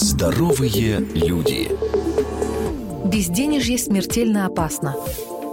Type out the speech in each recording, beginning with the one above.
Здоровые люди. Безденежье смертельно опасно.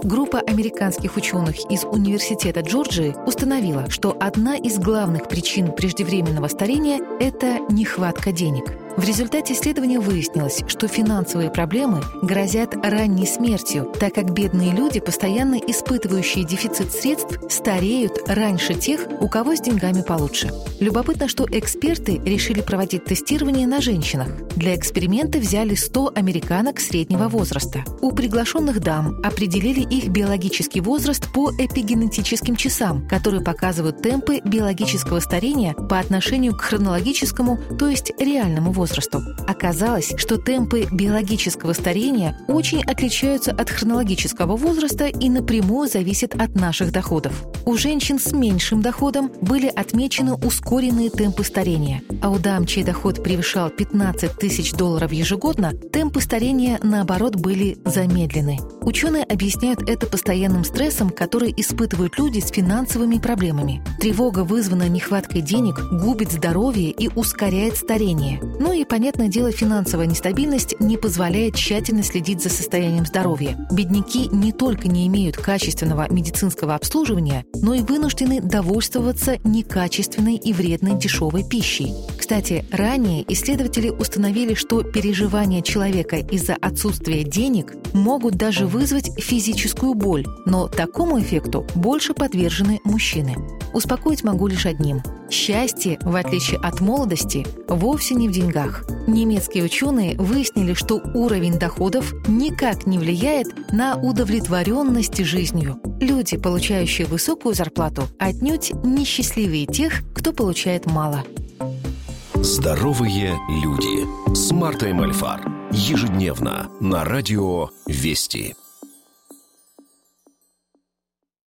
Группа американских ученых из Университета Джорджии установила, что одна из главных причин преждевременного старения – это нехватка денег – в результате исследования выяснилось, что финансовые проблемы грозят ранней смертью, так как бедные люди, постоянно испытывающие дефицит средств, стареют раньше тех, у кого с деньгами получше. Любопытно, что эксперты решили проводить тестирование на женщинах. Для эксперимента взяли 100 американок среднего возраста. У приглашенных дам определили их биологический возраст по эпигенетическим часам, которые показывают темпы биологического старения по отношению к хронологическому, то есть реальному возрасту возрасту. Оказалось, что темпы биологического старения очень отличаются от хронологического возраста и напрямую зависят от наших доходов. У женщин с меньшим доходом были отмечены ускоренные темпы старения, а у дам, чей доход превышал 15 тысяч долларов ежегодно, темпы старения, наоборот, были замедлены. Ученые объясняют это постоянным стрессом, который испытывают люди с финансовыми проблемами. Тревога, вызванная нехваткой денег, губит здоровье и ускоряет старение. Ну и, понятное дело, финансовая нестабильность не позволяет тщательно следить за состоянием здоровья. Бедняки не только не имеют качественного медицинского обслуживания, но и вынуждены довольствоваться некачественной и вредной дешевой пищей. Кстати, ранее исследователи установили, что переживания человека из-за отсутствия денег могут даже вызвать физическую боль, но такому эффекту больше подвержены мужчины. Успокоить могу лишь одним. Счастье, в отличие от молодости, вовсе не в деньгах. Немецкие ученые выяснили, что уровень доходов никак не влияет на удовлетворенность жизнью. Люди, получающие высокую зарплату, отнюдь несчастливее тех, кто получает мало. Здоровые люди с Мартой Мальфар. Ежедневно на радио «Вести».